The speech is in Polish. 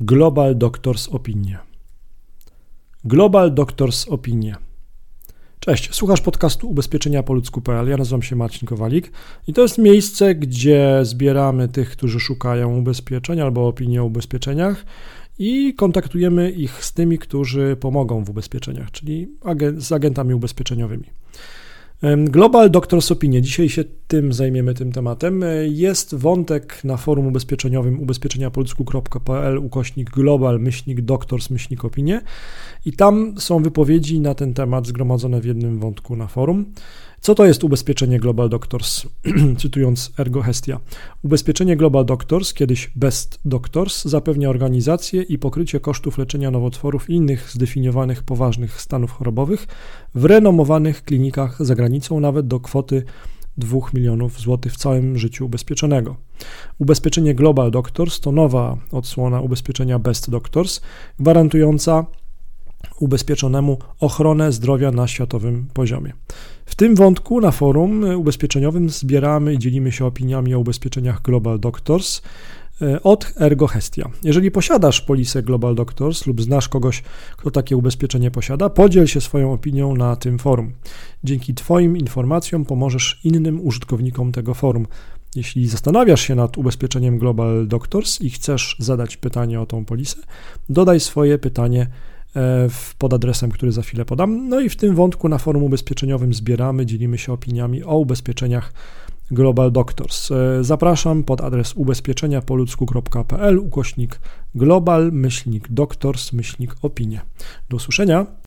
Global Doctors Opinie. Global Doctors Opinie. Cześć, słuchasz podcastu ubezpieczenia po ludzku.pl. Ja nazywam się Marcin Kowalik i to jest miejsce, gdzie zbieramy tych, którzy szukają ubezpieczeń albo opinii o ubezpieczeniach i kontaktujemy ich z tymi, którzy pomogą w ubezpieczeniach, czyli z agentami ubezpieczeniowymi. Global Doctors Opinie. Dzisiaj się tym zajmiemy, tym tematem. Jest wątek na forum ubezpieczeniowym ubezpieczeniapolsku.pl ukośnik global myślnik doctors myślnik opinie i tam są wypowiedzi na ten temat zgromadzone w jednym wątku na forum. Co to jest ubezpieczenie Global Doctors? Cytując Ergo Hestia. Ubezpieczenie Global Doctors, kiedyś Best Doctors, zapewnia organizację i pokrycie kosztów leczenia nowotworów i innych zdefiniowanych poważnych stanów chorobowych w renomowanych klinikach za granicą, nawet do kwoty 2 milionów złotych w całym życiu ubezpieczonego. Ubezpieczenie Global Doctors to nowa odsłona ubezpieczenia Best Doctors, gwarantująca ubezpieczonemu ochronę zdrowia na światowym poziomie. W tym wątku na forum ubezpieczeniowym zbieramy i dzielimy się opiniami o ubezpieczeniach Global Doctors e, od Ergo Hestia. Jeżeli posiadasz polisę Global Doctors lub znasz kogoś, kto takie ubezpieczenie posiada, podziel się swoją opinią na tym forum. Dzięki Twoim informacjom pomożesz innym użytkownikom tego forum. Jeśli zastanawiasz się nad ubezpieczeniem Global Doctors i chcesz zadać pytanie o tą polisę, dodaj swoje pytanie pod adresem, który za chwilę podam. No i w tym wątku na forum ubezpieczeniowym zbieramy, dzielimy się opiniami o ubezpieczeniach Global Doctors. E, zapraszam pod adres ubezpieczeniapoludzku.pl ukośnik global myślnik doctors myślnik opinie. Do usłyszenia.